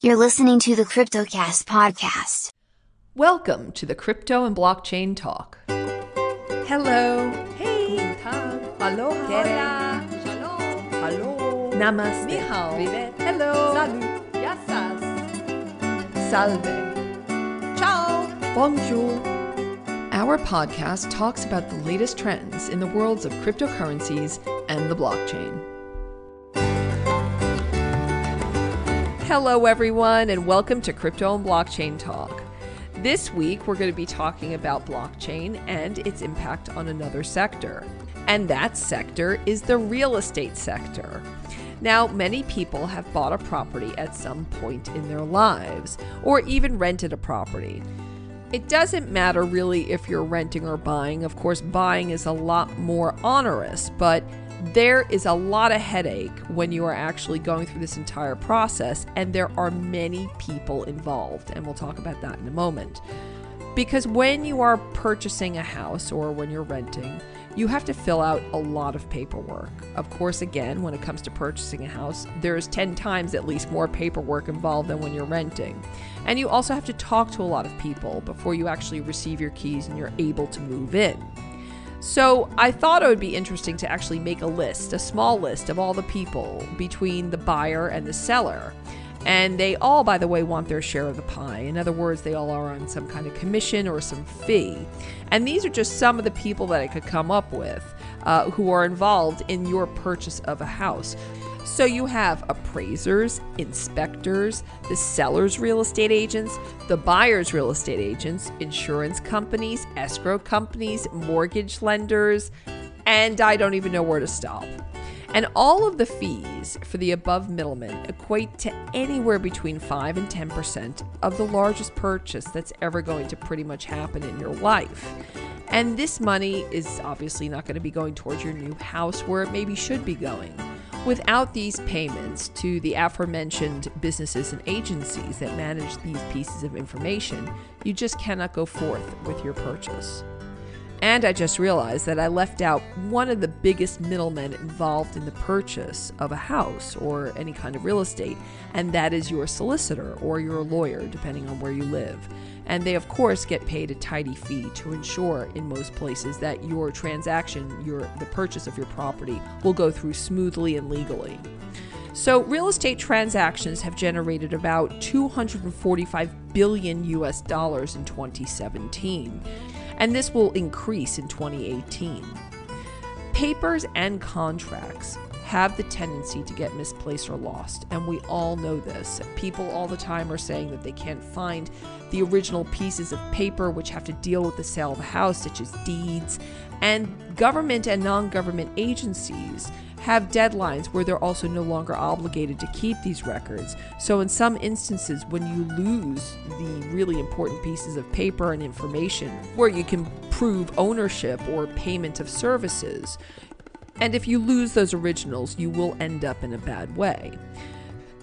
You're listening to the CryptoCast podcast. Welcome to the Crypto and Blockchain Talk. Hello. Hey. Aloha. Hola. Shalom. Hello. Namaste. Ni hao. Vive. Hello. Salut. Yassas. Salve. Ciao. Bonjour. Our podcast talks about the latest trends in the worlds of cryptocurrencies and the blockchain. Hello, everyone, and welcome to Crypto and Blockchain Talk. This week, we're going to be talking about blockchain and its impact on another sector. And that sector is the real estate sector. Now, many people have bought a property at some point in their lives, or even rented a property. It doesn't matter really if you're renting or buying. Of course, buying is a lot more onerous, but there is a lot of headache when you are actually going through this entire process, and there are many people involved, and we'll talk about that in a moment. Because when you are purchasing a house or when you're renting, you have to fill out a lot of paperwork. Of course, again, when it comes to purchasing a house, there's 10 times at least more paperwork involved than when you're renting. And you also have to talk to a lot of people before you actually receive your keys and you're able to move in. So I thought it would be interesting to actually make a list, a small list of all the people between the buyer and the seller. And they all, by the way, want their share of the pie. In other words, they all are on some kind of commission or some fee. And these are just some of the people that I could come up with uh, who are involved in your purchase of a house. So you have appraisers, inspectors, the seller's real estate agents, the buyer's real estate agents, insurance companies, escrow companies, mortgage lenders, and I don't even know where to stop. And all of the fees for the above middlemen equate to anywhere between 5 and 10% of the largest purchase that's ever going to pretty much happen in your life. And this money is obviously not going to be going towards your new house where it maybe should be going. Without these payments to the aforementioned businesses and agencies that manage these pieces of information, you just cannot go forth with your purchase. And I just realized that I left out one of the biggest middlemen involved in the purchase of a house or any kind of real estate, and that is your solicitor or your lawyer, depending on where you live. And they, of course, get paid a tidy fee to ensure in most places that your transaction, your the purchase of your property, will go through smoothly and legally. So, real estate transactions have generated about 245 billion US dollars in 2017, and this will increase in 2018. Papers and contracts have the tendency to get misplaced or lost, and we all know this. People all the time are saying that they can't find the original pieces of paper which have to deal with the sale of a house, such as deeds, and government and non government agencies have deadlines where they're also no longer obligated to keep these records. So, in some instances, when you lose the really important pieces of paper and information where you can prove ownership or payment of services, and if you lose those originals, you will end up in a bad way.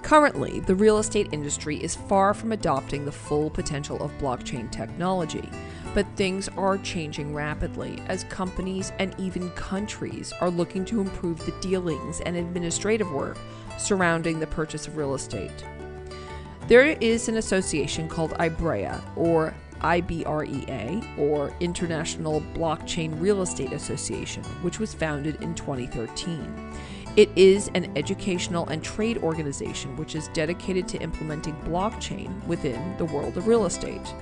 Currently, the real estate industry is far from adopting the full potential of blockchain technology, but things are changing rapidly as companies and even countries are looking to improve the dealings and administrative work surrounding the purchase of real estate. There is an association called IBREA, or IBREA, or International Blockchain Real Estate Association, which was founded in 2013. It is an educational and trade organization which is dedicated to implementing blockchain within the world of real estate.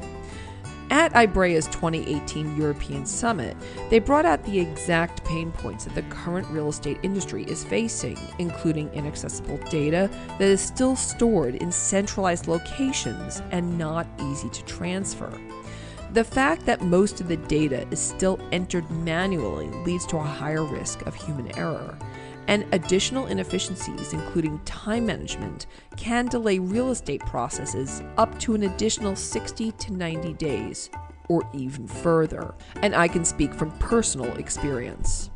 At IBREA's 2018 European Summit, they brought out the exact pain points that the current real estate industry is facing, including inaccessible data that is still stored in centralized locations and not easy to transfer. The fact that most of the data is still entered manually leads to a higher risk of human error and additional inefficiencies, including time management, can delay real estate processes up to an additional 60 to 90 days, or even further. And I can speak from personal experience.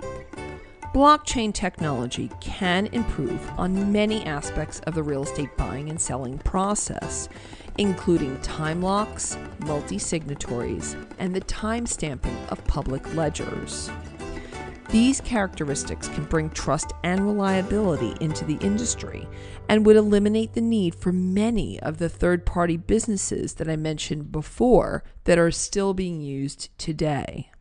Blockchain technology can improve on many aspects of the real estate buying and selling process, including time locks, multi signatories, and the time stamping of public ledgers. These characteristics can bring trust and reliability into the industry and would eliminate the need for many of the third party businesses that I mentioned before that are still being used today.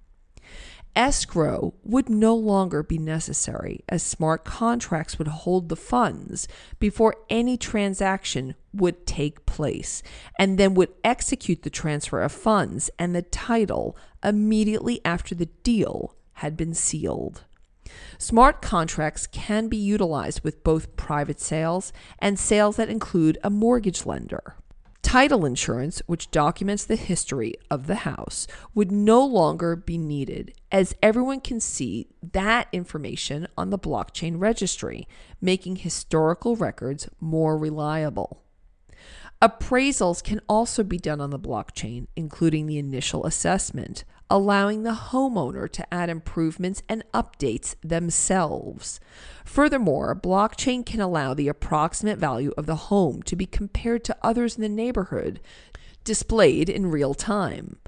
Escrow would no longer be necessary as smart contracts would hold the funds before any transaction would take place and then would execute the transfer of funds and the title immediately after the deal had been sealed. Smart contracts can be utilized with both private sales and sales that include a mortgage lender. Title insurance, which documents the history of the house, would no longer be needed as everyone can see that information on the blockchain registry, making historical records more reliable. Appraisals can also be done on the blockchain, including the initial assessment, allowing the homeowner to add improvements and updates themselves. Furthermore, blockchain can allow the approximate value of the home to be compared to others in the neighborhood, displayed in real time.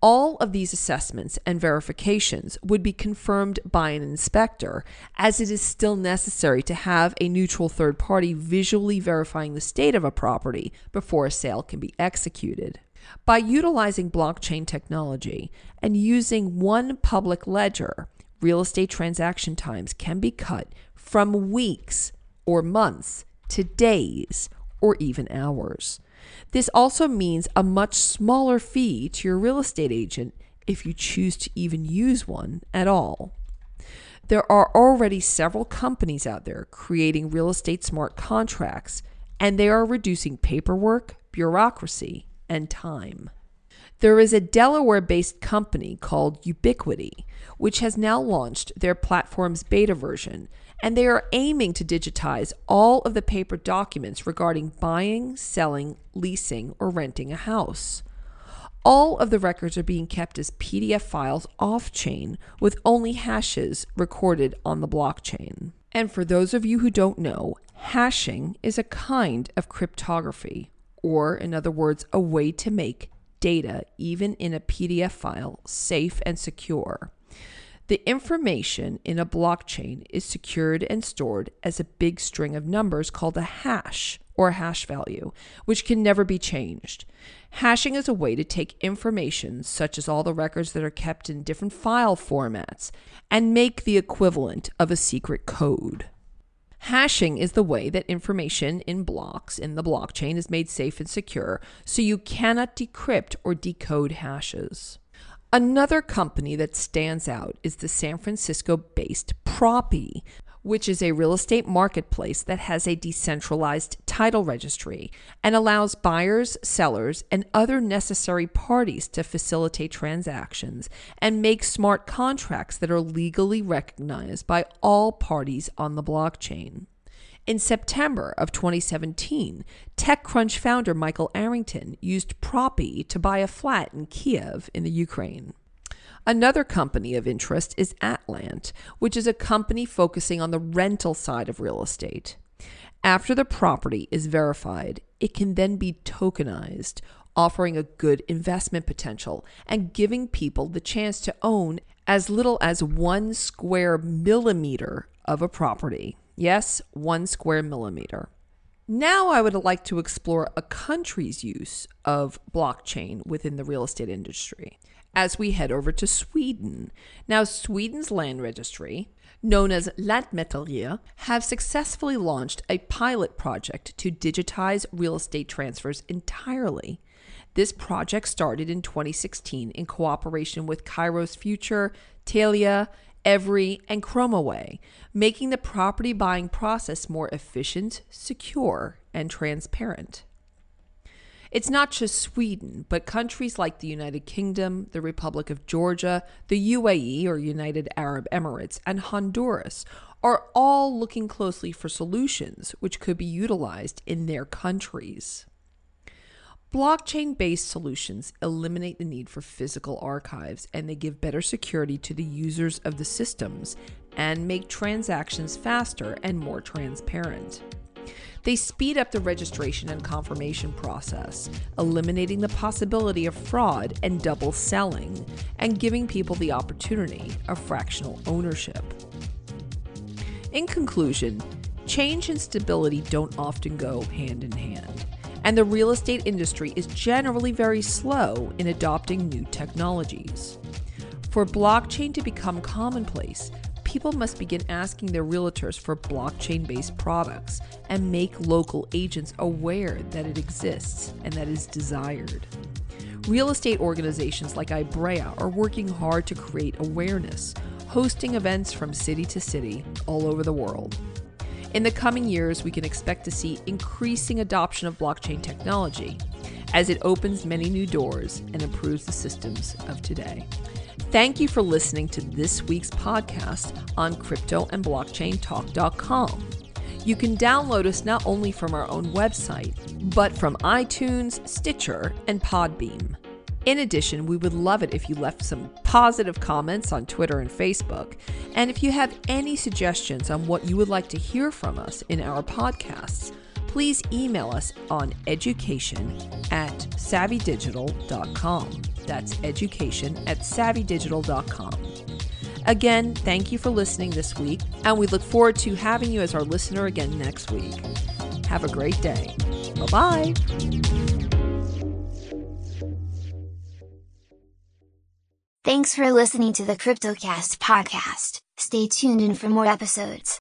All of these assessments and verifications would be confirmed by an inspector, as it is still necessary to have a neutral third party visually verifying the state of a property before a sale can be executed. By utilizing blockchain technology and using one public ledger, real estate transaction times can be cut from weeks or months to days or even hours. This also means a much smaller fee to your real estate agent if you choose to even use one at all. There are already several companies out there creating real estate smart contracts, and they are reducing paperwork, bureaucracy, and time. There is a Delaware based company called Ubitquity, which has now launched their platform's beta version, and they are aiming to digitize all of the paper documents regarding buying, selling, leasing, or renting a house. All of the records are being kept as PDF files off chain with only hashes recorded on the blockchain. And for those of you who don't know, hashing is a kind of cryptography, or in other words, a way to make data, even in a PDF file, safe and secure. The information in a blockchain is secured and stored as a big string of numbers called a hash or hash value, which can never be changed. Hashing is a way to take information, such as all the records that are kept in different file formats, and make the equivalent of a secret code. Hashing is the way that information in blocks in the blockchain is made safe and secure, so you cannot decrypt or decode hashes. Another company that stands out is the San Francisco based Propy, which is a real estate marketplace that has a decentralized title registry and allows buyers, sellers, and other necessary parties to facilitate transactions and make smart contracts that are legally recognized by all parties on the blockchain. In September of 2017, TechCrunch founder Michael Arrington used Propy to buy a flat in Kiev in the Ukraine. Another company of interest is Atlant, which is a company focusing on the rental side of real estate. After the property is verified, it can then be tokenized, offering a good investment potential and giving people the chance to own as little as one square millimeter of a property. Yes, one square millimeter. Now, I would like to explore a country's use of blockchain within the real estate industry as we head over to Sweden. Now, Sweden's land registry, known as Lantmäteriet, have successfully launched a pilot project to digitize real estate transfers entirely. This project started in 2016 in cooperation with Kairos Future, Telia, Evry, and ChromaWay, making the property buying process more efficient, secure, and transparent. It's not just Sweden, but countries like the United Kingdom, the Republic of Georgia, the UAE or United Arab Emirates, and Honduras are all looking closely for solutions which could be utilized in their countries. Blockchain based solutions eliminate the need for physical archives and they give better security to the users of the systems and make transactions faster and more transparent. They speed up the registration and confirmation process, eliminating the possibility of fraud and double selling, and giving people the opportunity of fractional ownership. In conclusion, change and stability don't often go hand in hand, and the real estate industry is generally very slow in adopting new technologies. For blockchain to become commonplace, people must begin asking their realtors for blockchain based products and make local agents aware that it exists and that is desired. Real estate organizations like Ibrea are working hard to create awareness, hosting events from city to city all over the world. In the coming years, we can expect to see increasing adoption of blockchain technology as it opens many new doors and improves the systems of today. Thank you for listening to this week's podcast on cryptoandblockchaintalk.com. You can download us not only from our own website, but from iTunes, Stitcher, and Podbean. In addition, we would love it if you left some positive comments on Twitter and Facebook. And if you have any suggestions on what you would like to hear from us in our podcasts, please email us on education at savvydigital.com. That's education at savvydigital.com. Again, thank you for listening this week, and we look forward to having you as our listener again next week. Have a great day. Bye bye. Thanks for listening to the CryptoCast podcast. Stay tuned in for more episodes.